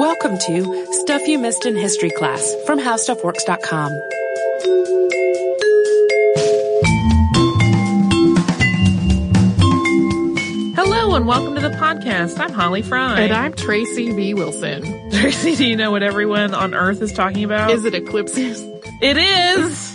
Welcome to Stuff You Missed in History Class from HowStuffWorks.com. Hello and welcome to the podcast. I'm Holly Fry. And I'm Tracy V. Wilson. Tracy, do you know what everyone on Earth is talking about? Is it eclipses? It is.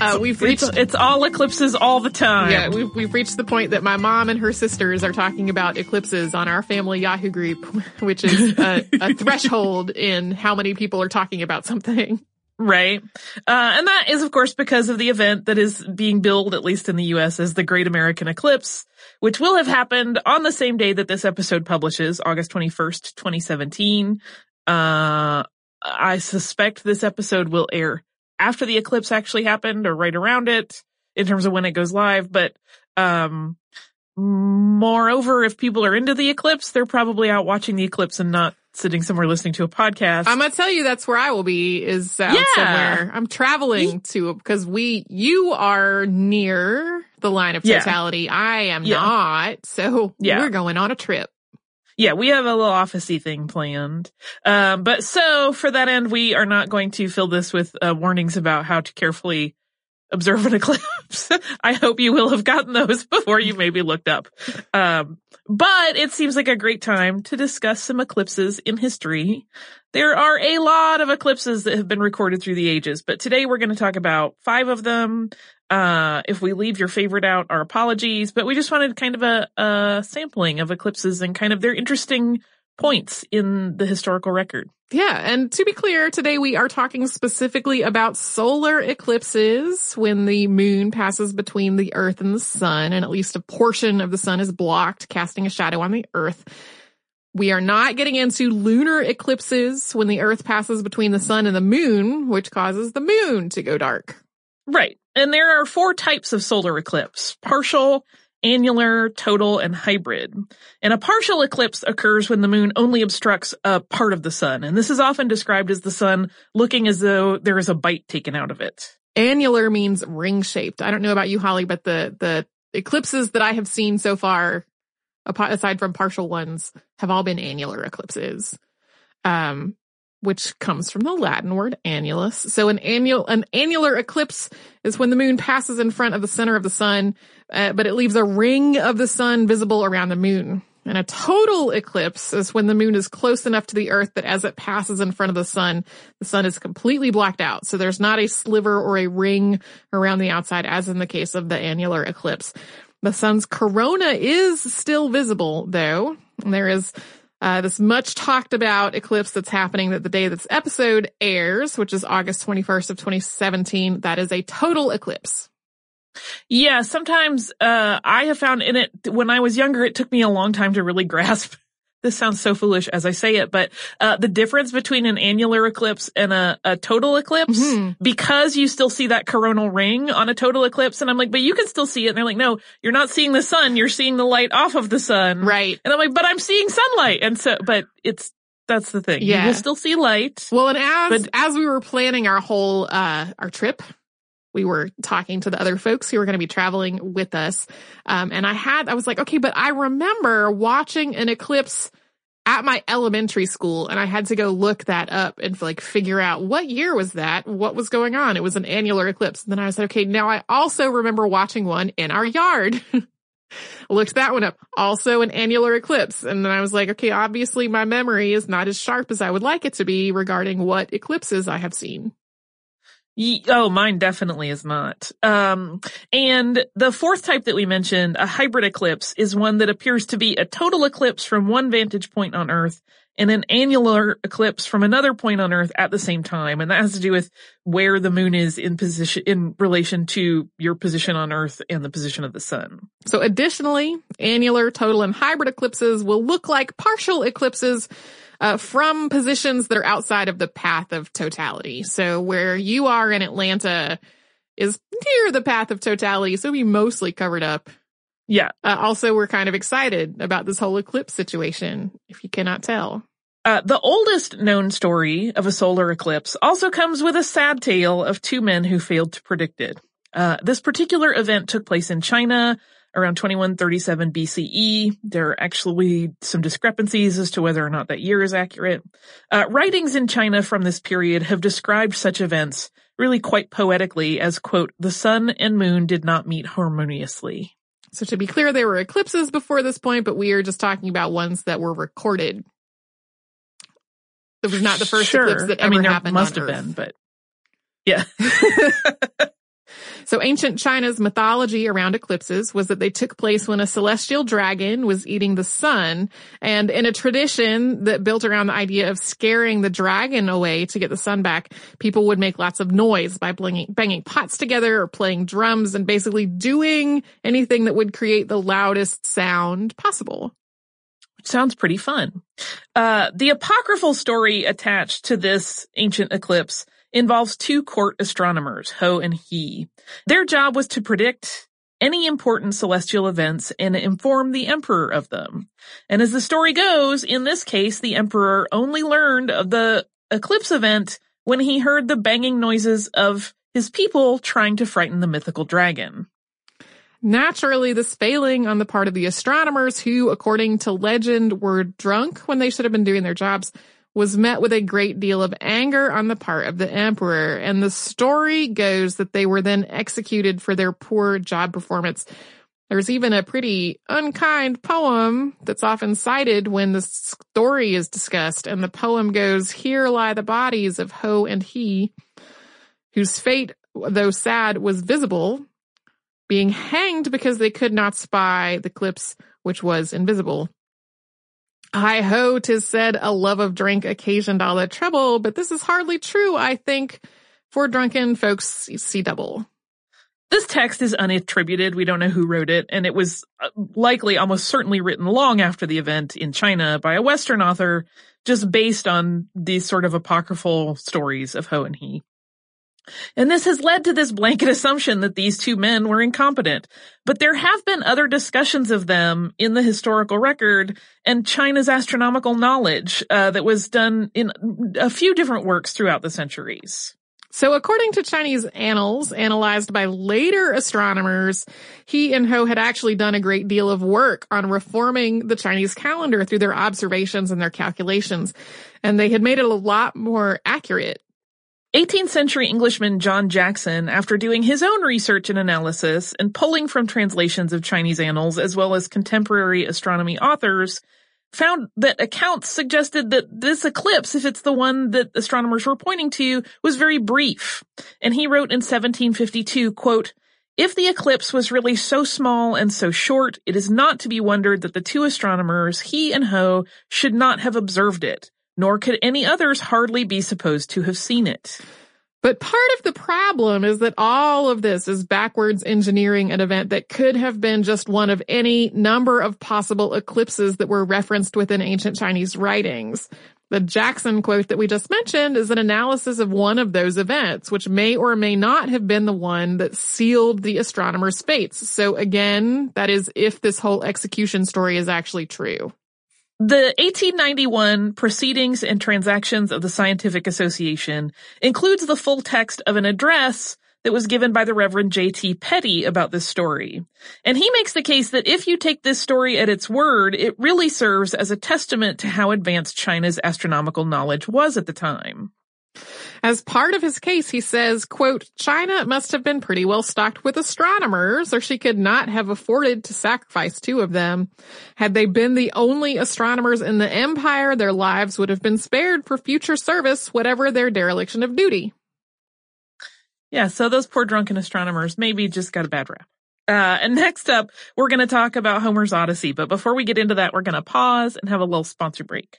Uh, we've reached. It's, it's all eclipses all the time. Yeah, we've we've reached the point that my mom and her sisters are talking about eclipses on our family Yahoo group, which is a, a threshold in how many people are talking about something. Right. Uh, and that is, of course, because of the event that is being billed, at least in the U.S., as the Great American Eclipse, which will have happened on the same day that this episode publishes, August 21st, 2017. Uh, I suspect this episode will air after the eclipse actually happened or right around it in terms of when it goes live. But, um, moreover, if people are into the eclipse, they're probably out watching the eclipse and not sitting somewhere listening to a podcast. I'm gonna tell you that's where I will be is out Yeah. somewhere. I'm traveling to because we you are near the line of Yeah. totality. I am Yeah. not. So Yeah. we're going on a trip. Yeah, we have a little officey thing planned. Um, but so for that end, we are not going to fill this with uh, warnings about how to carefully observe an eclipse. I hope you will have gotten those before you maybe looked up. Um, but it seems like a great time to discuss some eclipses in history. There are a lot of eclipses that have been recorded through the ages, but today we're going to talk about five of them. Uh, if we leave your favorite out, our apologies, but we just wanted kind of a, a sampling of eclipses and kind of their interesting points in the historical record. Yeah, and to be clear, today we are talking specifically about solar eclipses when the moon passes between the earth and the sun and at least a portion of the sun is blocked, casting a shadow on the earth. We are not getting into lunar eclipses when the earth passes between the sun and the moon, which causes the moon to go dark. Right. And there are four types of solar eclipse. Partial, annular, total, and hybrid. And a partial eclipse occurs when the moon only obstructs a part of the sun. And this is often described as the sun looking as though there is a bite taken out of it. Annular means ring shaped. I don't know about you, Holly, but the, the eclipses that I have seen so far, aside from partial ones, have all been annular eclipses. Um, which comes from the Latin word annulus. So an annual, an annular eclipse is when the moon passes in front of the center of the sun, uh, but it leaves a ring of the sun visible around the moon. And a total eclipse is when the moon is close enough to the earth that as it passes in front of the sun, the sun is completely blacked out. So there's not a sliver or a ring around the outside as in the case of the annular eclipse. The sun's corona is still visible though. There is uh, this much talked about eclipse that's happening that the day this episode airs, which is August 21st of 2017, that is a total eclipse. Yeah, sometimes uh I have found in it when I was younger it took me a long time to really grasp this sounds so foolish as I say it, but uh the difference between an annular eclipse and a, a total eclipse Mhm. because you still see that coronal ring on a total eclipse and I'm like, but you can still see it and they're like, no, you're not seeing the sun, you're seeing the light off of the sun. Right. And I'm like, but I'm seeing sunlight and so but it's that's the thing. Yeah. You will still see light. Well, and as, But- as we were planning our whole, uh, our trip, we were talking to the other folks who were going to be traveling with us. Um, and I had, I was like, okay, but I remember watching an eclipse at my elementary school and I had to go look that up and like figure out what year was that? What was going on? It was an annular eclipse. And then I said, okay, now I also remember watching one in our yard. Looked that one up. Also an annular eclipse. And then I was like, okay, obviously my memory is not as sharp as I would like it to be regarding what eclipses I have seen. Oh, mine definitely is not. Um, and the fourth type that we mentioned, a hybrid eclipse, is one that appears to be a total eclipse from one vantage point on Earth and an annular eclipse from another point on Earth at the same time. And that has to do with where the moon is in position, in relation to your position on Earth and the position of the sun. So additionally, annular, total, and hybrid eclipses will look like partial eclipses uh, from positions that are outside of the path of totality. So where you are in Atlanta is near the path of totality, so we mostly covered up. Yeah. Uh, also, we're kind of excited about this whole eclipse situation, if you cannot tell. Uh, the oldest known story of a solar eclipse also comes with a sad tale of two men who failed to predict it. Uh, this particular event took place in China around 2137 BCE. There are actually some discrepancies as to whether or not that year is accurate. Uh, writings in China from this period have described such events really quite poetically as, quote, the sun and moon did not meet harmoniously. So to be clear, there were eclipses before this point, but we are just talking about ones that were recorded. It was not the first sure. eclipse that ever I mean, there happened must have Earth. been, but yeah. So ancient China's mythology around eclipses was that they took place when a celestial dragon was eating the sun. And in a tradition that built around the idea of scaring the dragon away to get the sun back, people would make lots of noise by banging, banging pots together or playing drums and basically doing anything that would create the loudest sound possible. Sounds pretty fun. Uh, the apocryphal story attached to this ancient eclipse involves two court astronomers, Ho and He. Their job was to predict any important celestial events and inform the emperor of them. And as the story goes, in this case, the emperor only learned of the eclipse event when he heard the banging noises of his people trying to frighten the mythical dragon. Naturally, this failing on the part of the astronomers who, according to legend, were drunk when they should have been doing their jobs, was met with a great deal of anger on the part of the emperor. And the story goes that they were then executed for their poor job performance. There's even a pretty unkind poem that's often cited when the story is discussed. And the poem goes, Here lie the bodies of Ho and He, whose fate, though sad, was visible, being hanged because they could not spy the clips which was invisible. Hi ho, tis said, a love of drink occasioned all the trouble, but this is hardly true, I think, for drunken folks see double. This text is unattributed. We don't know who wrote it, and it was uh, likely almost certainly written long after the event in China by a Western author, just based on these sort of apocryphal stories of Ho and He. And this has led to this blanket assumption that these two men were incompetent. But there have been other discussions of them in the historical record and China's astronomical knowledge uh, that was done in a few different works throughout the centuries. So according to Chinese annals, analyzed by later astronomers, he and Ho had actually done a great deal of work on reforming the Chinese calendar through their observations and their calculations. And they had made it a lot more accurate 18th century Englishman John Jackson, after doing his own research and analysis and pulling from translations of Chinese annals as well as contemporary astronomy authors, found that accounts suggested that this eclipse, if it's the one that astronomers were pointing to, was very brief. And he wrote in 1752, quote, if the eclipse was really so small and so short, it is not to be wondered that the two astronomers, he and Ho, should not have observed it nor could any others hardly be supposed to have seen it. But part of the problem is that all of this is backwards engineering an event that could have been just one of any number of possible eclipses that were referenced within ancient Chinese writings. The Jackson quote that we just mentioned is an analysis of one of those events, which may or may not have been the one that sealed the astronomer's fates. So again, that is if this whole execution story is actually true. The 1891 Proceedings and Transactions of the Scientific Association includes the full text of an address that was given by the Reverend J.T. Petty about this story. And he makes the case that if you take this story at its word, it really serves as a testament to how advanced China's astronomical knowledge was at the time. As part of his case, he says, quote, China must have been pretty well stocked with astronomers or she could not have afforded to sacrifice two of them. Had they been the only astronomers in the empire, their lives would have been spared for future service, whatever their dereliction of duty. Yeah, so those poor drunken astronomers maybe just got a bad rap. Uh, and next up, we're going to talk about Homer's Odyssey. But before we get into that, we're going to pause and have a little sponsor break.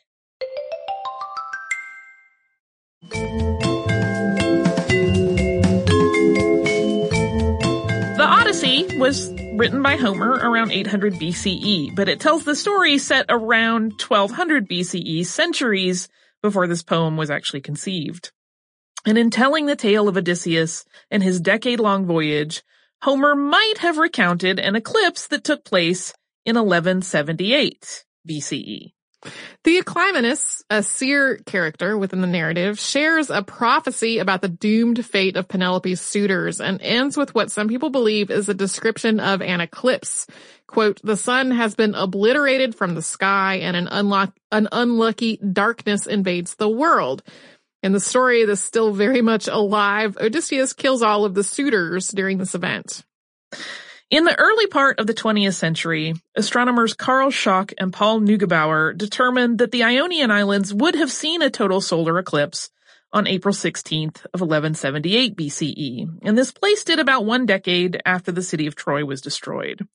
Was written by Homer around 800 BCE, but it tells the story set around 1200 BCE, centuries before this poem was actually conceived. And in telling the tale of Odysseus and his decade-long voyage, Homer might have recounted an eclipse that took place in 1178 BCE. Theoclymenus, a seer character within the narrative, shares a prophecy about the doomed fate of Penelope's suitors and ends with what some people believe is a description of an eclipse. Quote, the sun has been obliterated from the sky and an, unlock, an unlucky darkness invades the world. In the story that's still very much alive, Odysseus kills all of the suitors during this event. In the early part of the 20th century, astronomers Carl Schoch and Paul Neugebauer determined that the Ionian Islands would have seen a total solar eclipse on April 16th of 1178 BCE, and this placed it about one decade after the city of Troy was destroyed.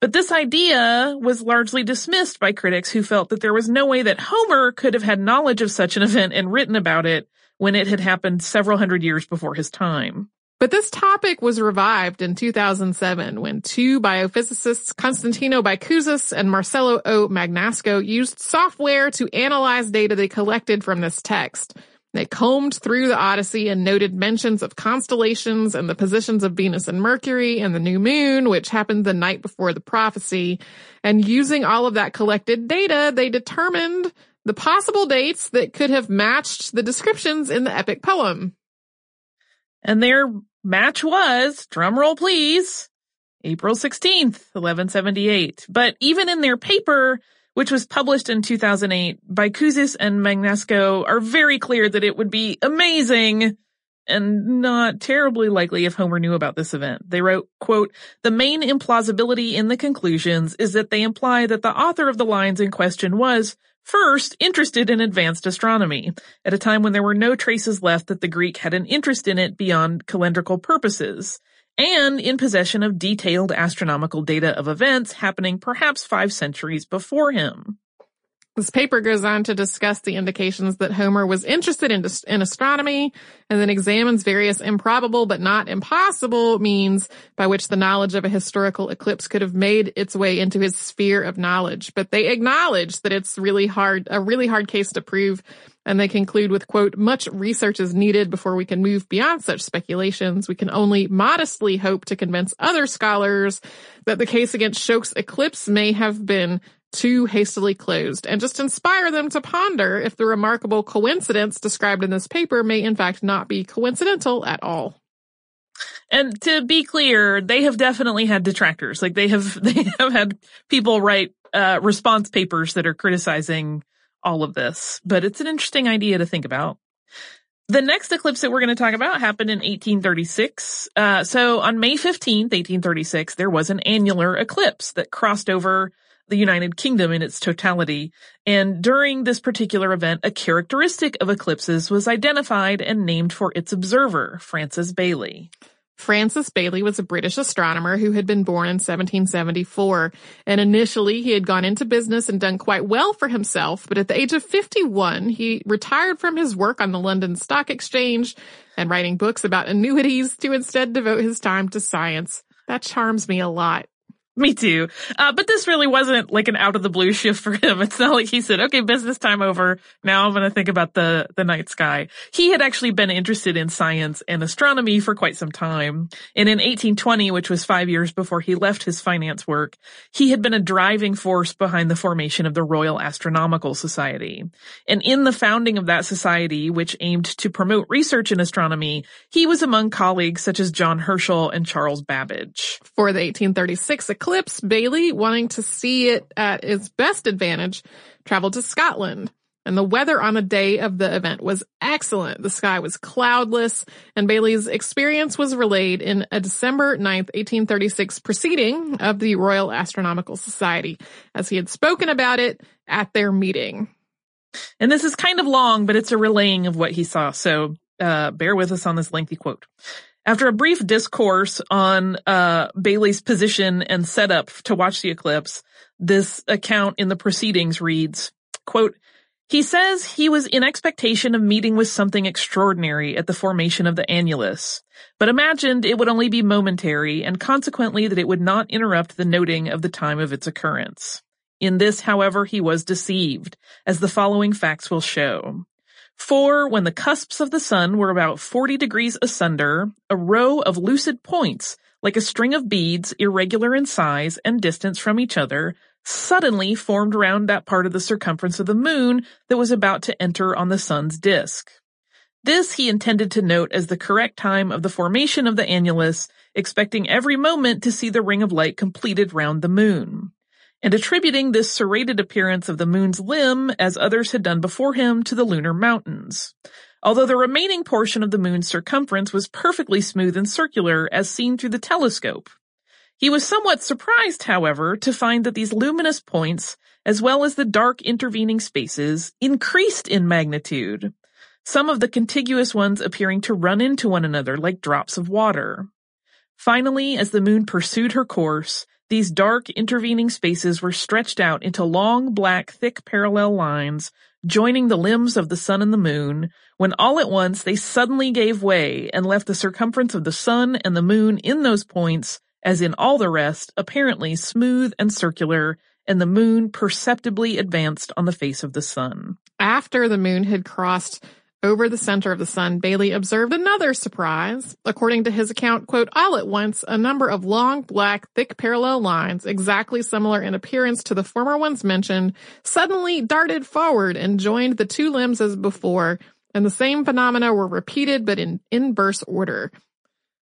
But this idea was largely dismissed by critics who felt that there was no way that Homer could have had knowledge of such an event and written about it when it had happened several hundred years before his time. But this topic was revived in 2007 when two biophysicists, Constantino Baikouzis and Marcelo O. Magnasco, used software to analyze data they collected from this text. They combed through the Odyssey and noted mentions of constellations and the positions of Venus and Mercury and the new moon, which happened the night before the prophecy. And using all of that collected data, they determined the possible dates that could have matched the descriptions in the epic poem. And their match was, drumroll please, April 16th, 1178. But even in their paper, which was published in 2008, Baikouzis and Magnasco are very clear that it would be amazing and not terribly likely if Homer knew about this event. They wrote, quote, the main implausibility in the conclusions is that they imply that the author of the lines in question was, first, interested in advanced astronomy, at a time when there were no traces left that the Greek had an interest in it beyond calendrical purposes and in possession of detailed astronomical data of events happening perhaps five centuries before him. This paper goes on to discuss the indications that Homer was interested in, in astronomy and then examines various improbable but not impossible means by which the knowledge of a historical eclipse could have made its way into his sphere of knowledge. But they acknowledge that it's really hard, a really hard case to prove. And they conclude with quote, much research is needed before we can move beyond such speculations. We can only modestly hope to convince other scholars that the case against Schoch's eclipse may have been too hastily closed and just inspire them to ponder if the remarkable coincidence described in this paper may in fact not be coincidental at all. And to be clear, they have definitely had detractors. Like they have, they have had people write, uh, response papers that are criticizing all of this, but it's an interesting idea to think about. The next eclipse that we're going to talk about happened in 1836. Uh, so on May 15th, 1836, there was an annular eclipse that crossed over the United Kingdom in its totality. And during this particular event, a characteristic of eclipses was identified and named for its observer, Francis Baily. Francis Baily was a British astronomer who had been born in 1774. And initially he had gone into business and done quite well for himself. But at the age of 51, he retired from his work on the London Stock Exchange and writing books about annuities to instead devote his time to science. That charms me a lot. Me too. Uh, but this really wasn't like an out of the blue shift for him. It's not like he said, okay, business time over. Now I'm going to think about the, the night sky. He had actually been interested in science and astronomy for quite some time. And in 1820, which was five years before he left his finance work, he had been a driving force behind the formation of the Royal Astronomical Society. And in the founding of that society, which aimed to promote research in astronomy, he was among colleagues such as John Herschel and Charles Babbage. For the 1836 eclipse, Baily, wanting to see it at its best advantage, traveled to Scotland. And the weather on the day of the event was excellent. The sky was cloudless, and Baily's experience was relayed in a December 9th, 1836 proceeding of the Royal Astronomical Society, as he had spoken about it at their meeting. And this is kind of long, but it's a relaying of what he saw, so uh, bear with us on this lengthy quote. After a brief discourse on uh, Baily's position and setup to watch the eclipse, this account in the proceedings reads, quote, he says he was in expectation of meeting with something extraordinary at the formation of the annulus, but imagined it would only be momentary and consequently that it would not interrupt the noting of the time of its occurrence. In this, however, he was deceived, as the following facts will show. For when the cusps of the sun were about 40 degrees asunder, a row of lucid points, like a string of beads, irregular in size and distance from each other, suddenly formed around that part of the circumference of the moon that was about to enter on the sun's disk. This he intended to note as the correct time of the formation of the annulus, expecting every moment to see the ring of light completed round the moon, and attributing this serrated appearance of the moon's limb, as others had done before him, to the lunar mountains. Although the remaining portion of the moon's circumference was perfectly smooth and circular as seen through the telescope. He was somewhat surprised, however, to find that these luminous points, as well as the dark intervening spaces, increased in magnitude some of the contiguous ones appearing to run into one another like drops of water. Finally, as the moon pursued her course, these dark intervening spaces were stretched out into long, black, thick parallel lines, joining the limbs of the sun and the moon, when all at once they suddenly gave way and left the circumference of the sun and the moon in those points, as in all the rest, apparently smooth and circular, and the moon perceptibly advanced on the face of the sun. After the moon had crossed over the center of the sun, Baily observed another surprise. According to his account, quote, all at once, a number of long, black, thick parallel lines, exactly similar in appearance to the former ones mentioned, suddenly darted forward and joined the two limbs as before, and the same phenomena were repeated but in inverse order.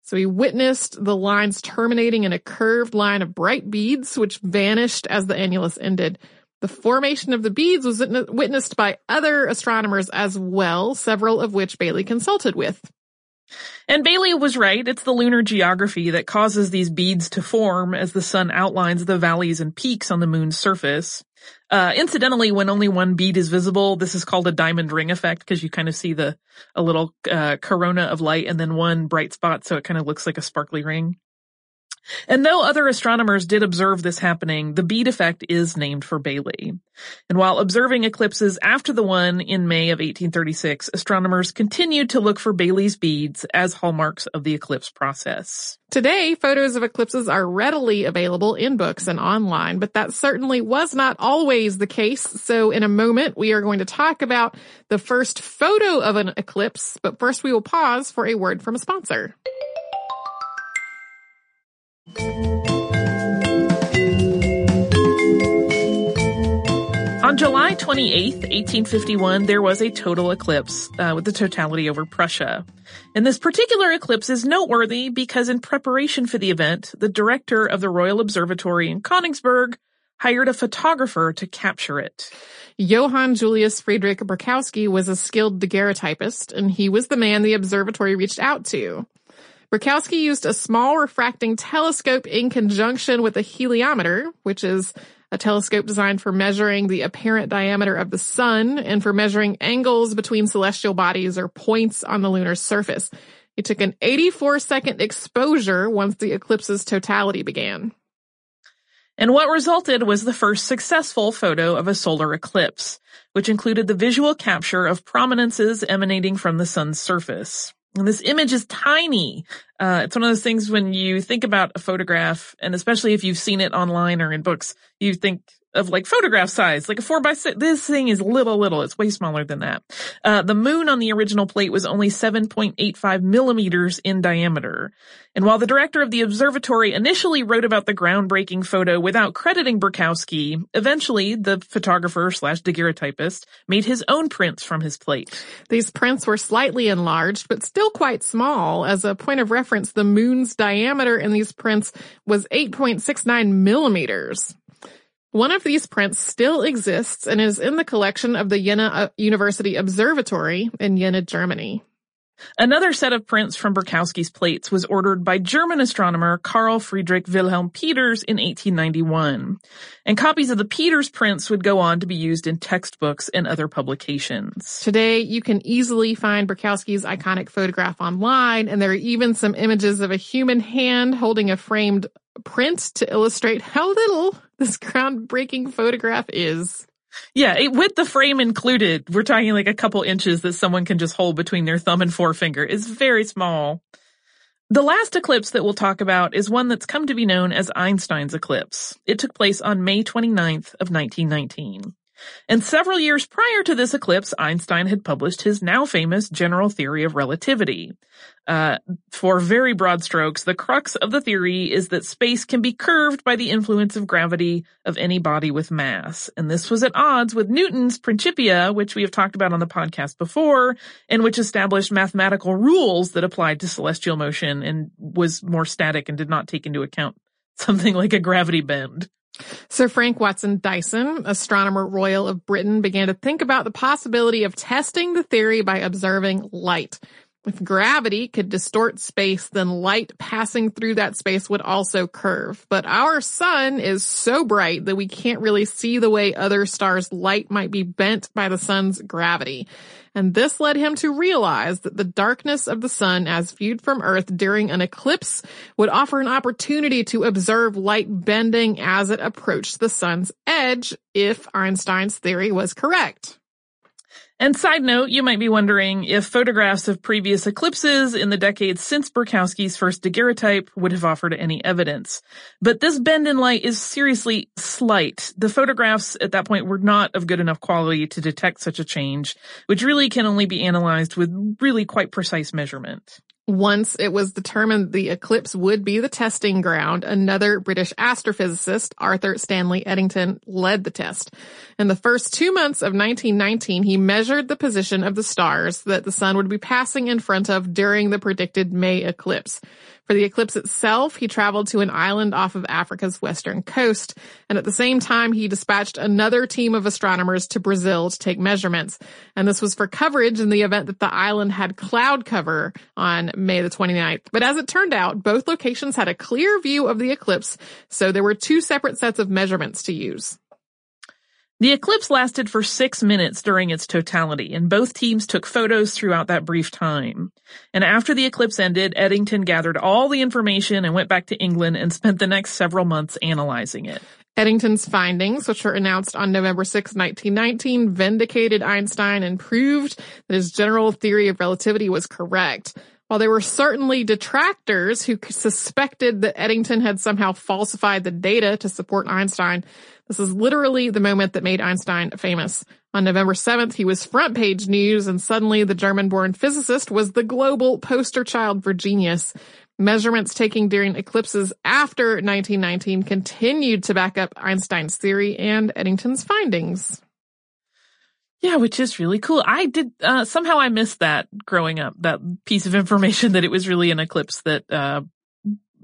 So he witnessed the lines terminating in a curved line of bright beads, which vanished as the annulus ended. The formation of the beads was witnessed by other astronomers as well, several of which Baily consulted with. And Baily was right. It's the lunar geography that causes these beads to form as the sun outlines the valleys and peaks on the moon's surface. Uh, incidentally, when only one bead is visible, this is called a diamond ring effect because you kind of see the, a little, uh, corona of light and then one bright spot. So it kind of looks like a sparkly ring. And though other astronomers did observe this happening, the bead effect is named for Baily. And while observing eclipses after the one in May of 1836, astronomers continued to look for Baily's beads as hallmarks of the eclipse process. Today, photos of eclipses are readily available in books and online, but that certainly was not always the case. So in a moment, we are going to talk about the first photo of an eclipse, but first we will pause for a word from a sponsor. On July 28, 1851, there was a total eclipse uh, with the totality over Prussia. And this particular eclipse is noteworthy because in preparation for the event, the director of the Royal Observatory in Königsberg hired a photographer to capture it. Johann Julius Friedrich Berkowski was a skilled daguerreotypist, and he was the man the observatory reached out to. Berkowski used a small refracting telescope in conjunction with a heliometer, which is a telescope designed for measuring the apparent diameter of the sun and for measuring angles between celestial bodies or points on the lunar surface. He took an 84 second exposure once the eclipse's totality began. And what resulted was the first successful photo of a solar eclipse, which included the visual capture of prominences emanating from the sun's surface. And this image is tiny. Uh, it's one of those things when you think about a photograph, and especially if you've seen it online or in books, you think of like photograph size, like a four by six. This thing is little, little. It's way smaller than that. Uh, the moon on the original plate was only 7.85 millimeters in diameter. And while the director of the observatory initially wrote about the groundbreaking photo without crediting Berkowski, eventually the photographer slash daguerreotypist made his own prints from his plate. These prints were slightly enlarged, but still quite small. As a point of reference, the moon's diameter in these prints was 8.69 millimeters. One of these prints still exists and is in the collection of the Jena uh, University Observatory in Jena, Germany. Another set of prints from Berkowski's plates was ordered by German astronomer Carl Friedrich Wilhelm Peters in 1891. And copies of the Peters prints would go on to be used in textbooks and other publications. Today, you can easily find Berkowski's iconic photograph online, and there are even some images of a human hand holding a framed print to illustrate how little this groundbreaking photograph is. Yeah, it, with the frame included, we're talking like a couple inches that someone can just hold between their thumb and forefinger. It's very small. The last eclipse that we'll talk about is one that's come to be known as Einstein's eclipse. It took place on May 29th of 1919. And several years prior to this eclipse, Einstein had published his now famous general theory of relativity. Uh, for very broad strokes, the crux of the theory is that space can be curved by the influence of gravity of any body with mass. And this was at odds with Newton's Principia, which we have talked about on the podcast before, and which established mathematical rules that applied to celestial motion and was more static and did not take into account something like a gravity bend. Sir Frank Watson Dyson, Astronomer Royal of Britain, began to think about the possibility of testing the theory by observing light. If gravity could distort space, then light passing through that space would also curve. But our sun is so bright that we can't really see the way other stars' light might be bent by the sun's gravity. And this led him to realize that the darkness of the sun as viewed from Earth during an eclipse would offer an opportunity to observe light bending as it approached the sun's edge if Einstein's theory was correct. And side note, you might be wondering if photographs of previous eclipses in the decades since Berkowski's first daguerreotype would have offered any evidence. But this bend in light is seriously slight. The photographs at that point were not of good enough quality to detect such a change, which really can only be analyzed with really quite precise measurement. Once it was determined the eclipse would be the testing ground, another British astrophysicist, Arthur Stanley Eddington, led the test. In the first two months of 1919, he measured the position of the stars that the sun would be passing in front of during the predicted May eclipse. For the eclipse itself, he traveled to an island off of Africa's western coast, and at the same time, he dispatched another team of astronomers to Brazil to take measurements. And this was for coverage in the event that the island had cloud cover on May the 29th. But as it turned out, both locations had a clear view of the eclipse, so there were two separate sets of measurements to use. The eclipse lasted for six minutes during its totality, and both teams took photos throughout that brief time. And after the eclipse ended, Eddington gathered all the information and went back to England and spent the next several months analyzing it. Eddington's findings, which were announced on November 6, 1919, vindicated Einstein and proved that his general theory of relativity was correct. While there were certainly detractors who suspected that Eddington had somehow falsified the data to support Einstein, this is literally the moment that made Einstein famous. On November 7th, he was front page news and suddenly the German-born physicist was the global poster child for genius. Measurements taken during eclipses after 1919 continued to back up Einstein's theory and Eddington's findings. Yeah, which is really cool. I did, uh, somehow I missed that growing up, that piece of information that it was really an eclipse that, uh,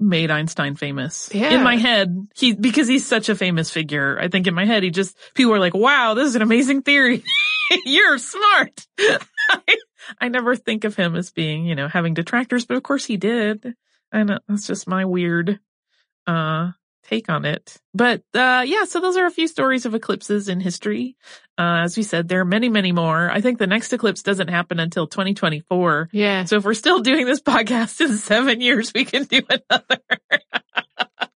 made Einstein famous. Yeah. In my head, he, because he's such a famous figure, I think in my head, he just, people are like, wow, this is an amazing theory. You're smart. I, I never think of him as being, you know, having detractors, but of course he did. And that's just my weird, uh, take on it. But, uh, yeah, so those are a few stories of eclipses in history. Uh, as we said, there are many, many more. I think the next eclipse doesn't happen until 2024. Yeah. So if we're still doing this podcast in seven years, we can do another.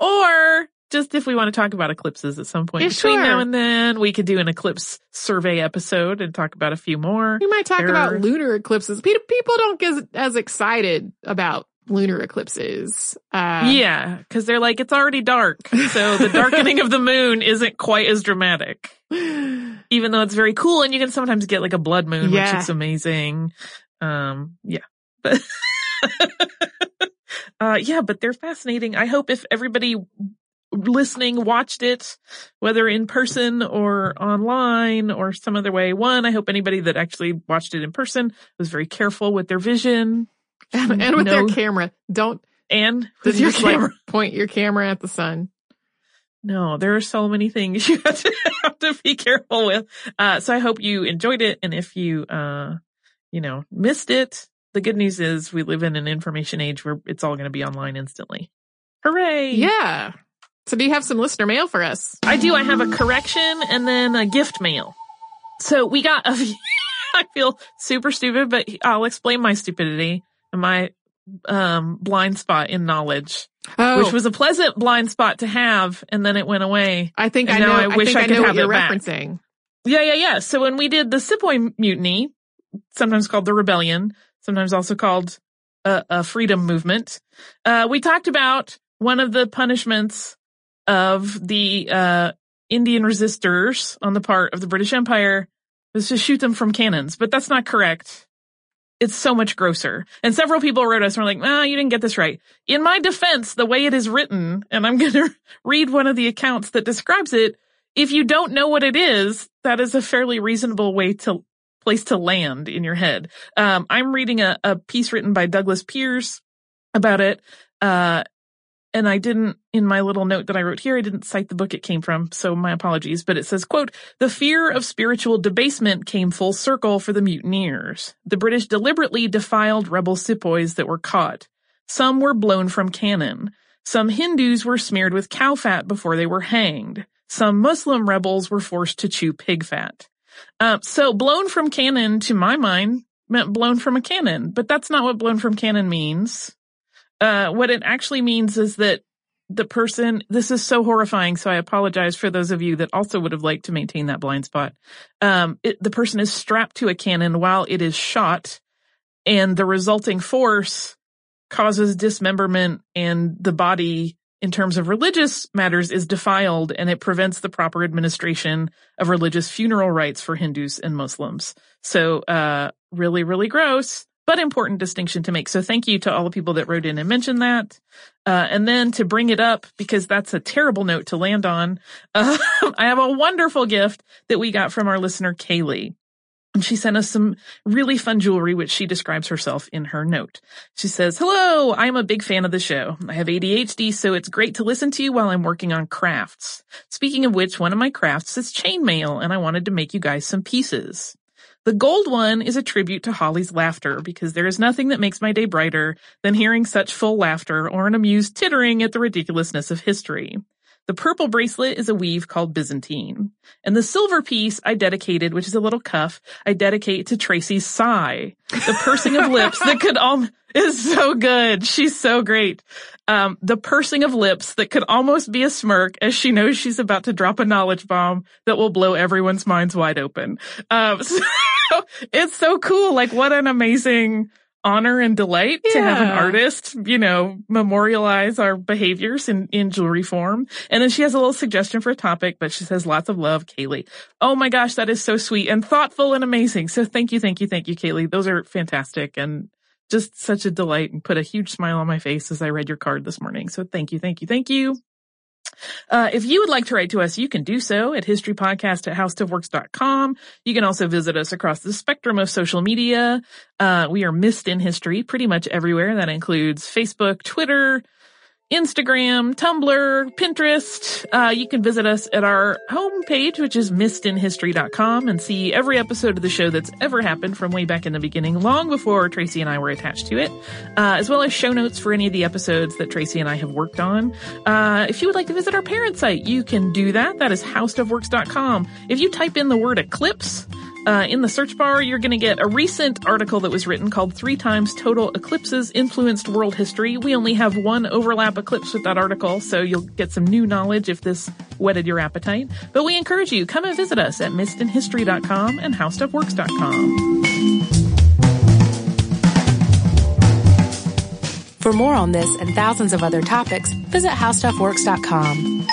or just if we want to talk about eclipses at some point Yeah, between sure. now and then, we could do an eclipse survey episode and talk about a few more. We might talk There about are- lunar eclipses. People don't get as excited about lunar eclipses. Uh, Yeah, because they're like, it's already dark. So the darkening of the moon isn't quite as dramatic. Even though it's very cool and you can sometimes get like a blood moon, Yeah. which is amazing. Um, yeah. But uh, yeah, but they're fascinating. I hope if everybody listening watched it, whether in person or online or some other way, one, I hope anybody that actually watched it in person was very careful with their vision and, and with No. their camera. Don't and just your like, camera. point your camera at the sun. No, there are so many things you have to, have to be careful with. Uh, so I hope you enjoyed it. And if you, uh, you know, missed it, the good news is we live in an information age where it's all going to be online instantly. Hooray! Yeah. So do you have some listener mail for us? I do. I have a correction and then a gift mail. So we got a. I feel super stupid, but I'll explain my stupidity my, um, blind spot in knowledge, Oh, which was a pleasant blind spot to have. And then it went away. I think and I know. now I wish I I could what have you're it back. referencing. Yeah, yeah, yeah. So when we did the Sepoy Mutiny, sometimes called the Rebellion, sometimes also called a, a freedom movement, uh, we talked about one of the punishments of the, uh, Indian resistors on the part of the British Empire was to shoot them from cannons, but that's not correct. It's so much grosser. And several people wrote us and were like, ah, you didn't get this right. In my defense, the way it is written, and I'm going to read one of the accounts that describes it. If you don't know what it is, that is a fairly reasonable way to place to land in your head. Um, I'm reading a, a piece written by Douglas Pierce about it. Uh, and I didn't, in my little note that I wrote here, I didn't cite the book it came from, so my apologies, but it says, quote, the fear of spiritual debasement came full circle for the mutineers. The British deliberately defiled rebel sepoys that were caught. Some were blown from cannon. Some Hindus were smeared with cow fat before they were hanged. Some Muslim rebels were forced to chew pig fat. Uh, so blown from cannon, to my mind, meant blown from a cannon, but that's not what blown from cannon means. Uh, what it actually means is that the person, this is so horrifying. So I apologize for those of you that also would have liked to maintain that blind spot. Um, it, the person is strapped to a cannon while it is shot and the resulting force causes dismemberment and the body in terms of religious matters is defiled and it prevents the proper administration of religious funeral rites for Hindus and Muslims. So, uh, really, really gross but important distinction to make. So thank you to all the people that wrote in and mentioned that. Uh, and then to bring it up, because that's a terrible note to land on, uh, I have a wonderful gift that we got from our listener, Kaylee. And she sent us some really fun jewelry, which she describes herself in her note. She says, hello, I'm a big fan of the show. I have ADHD, so it's great to listen to you while I'm working on crafts. Speaking of which, one of my crafts is chainmail, and I wanted to make you guys some pieces. The gold one is a tribute to Holly's laughter because there is nothing that makes my day brighter than hearing such full laughter or an amused tittering at the ridiculousness of history. The purple bracelet is a weave called Byzantine. And the silver piece I dedicated, which is a little cuff, I dedicate to Tracy's sigh. The pursing of lips that could all is so good. She's so great. Um, the pursing of lips that could almost be a smirk as she knows she's about to drop a knowledge bomb that will blow everyone's minds wide open. Um, so it's so cool. Like what an amazing honor and delight yeah. to have an artist, you know, memorialize our behaviors in, in jewelry form. And then she has a little suggestion for a topic, but she says lots of love, Kaylee. Oh my gosh, that is so sweet and thoughtful and amazing. So thank you, thank you, thank you, Kaylee. Those are fantastic and just such a delight and put a huge smile on my face as I read your card this morning. So thank you, thank you, thank you. Uh, if you would like to write to us, you can do so at historypodcast at howstuffworks.com. You can also visit us across the spectrum of social media. Uh, we are missed in history pretty much everywhere. That includes Facebook, Twitter, Instagram, Tumblr, Pinterest. Uh, you can visit us at our homepage, which is missedinhistory.com and see every episode of the show that's ever happened from way back in the beginning, long before Tracy and I were attached to it, uh, as well as show notes for any of the episodes that Tracy and I have worked on. Uh, if you would like to visit our parent site, you can do that. That is howstuffworks.com. If you type in the word eclipse, uh, in the search bar, you're going to get a recent article that was written called Three Times Total Eclipses Influenced World History. We only have one overlap eclipse with that article, so you'll get some new knowledge if this whetted your appetite. But we encourage you, come and visit us at missedinhistory.com and howstuffworks.com. For more on this and thousands of other topics, visit howstuffworks.com.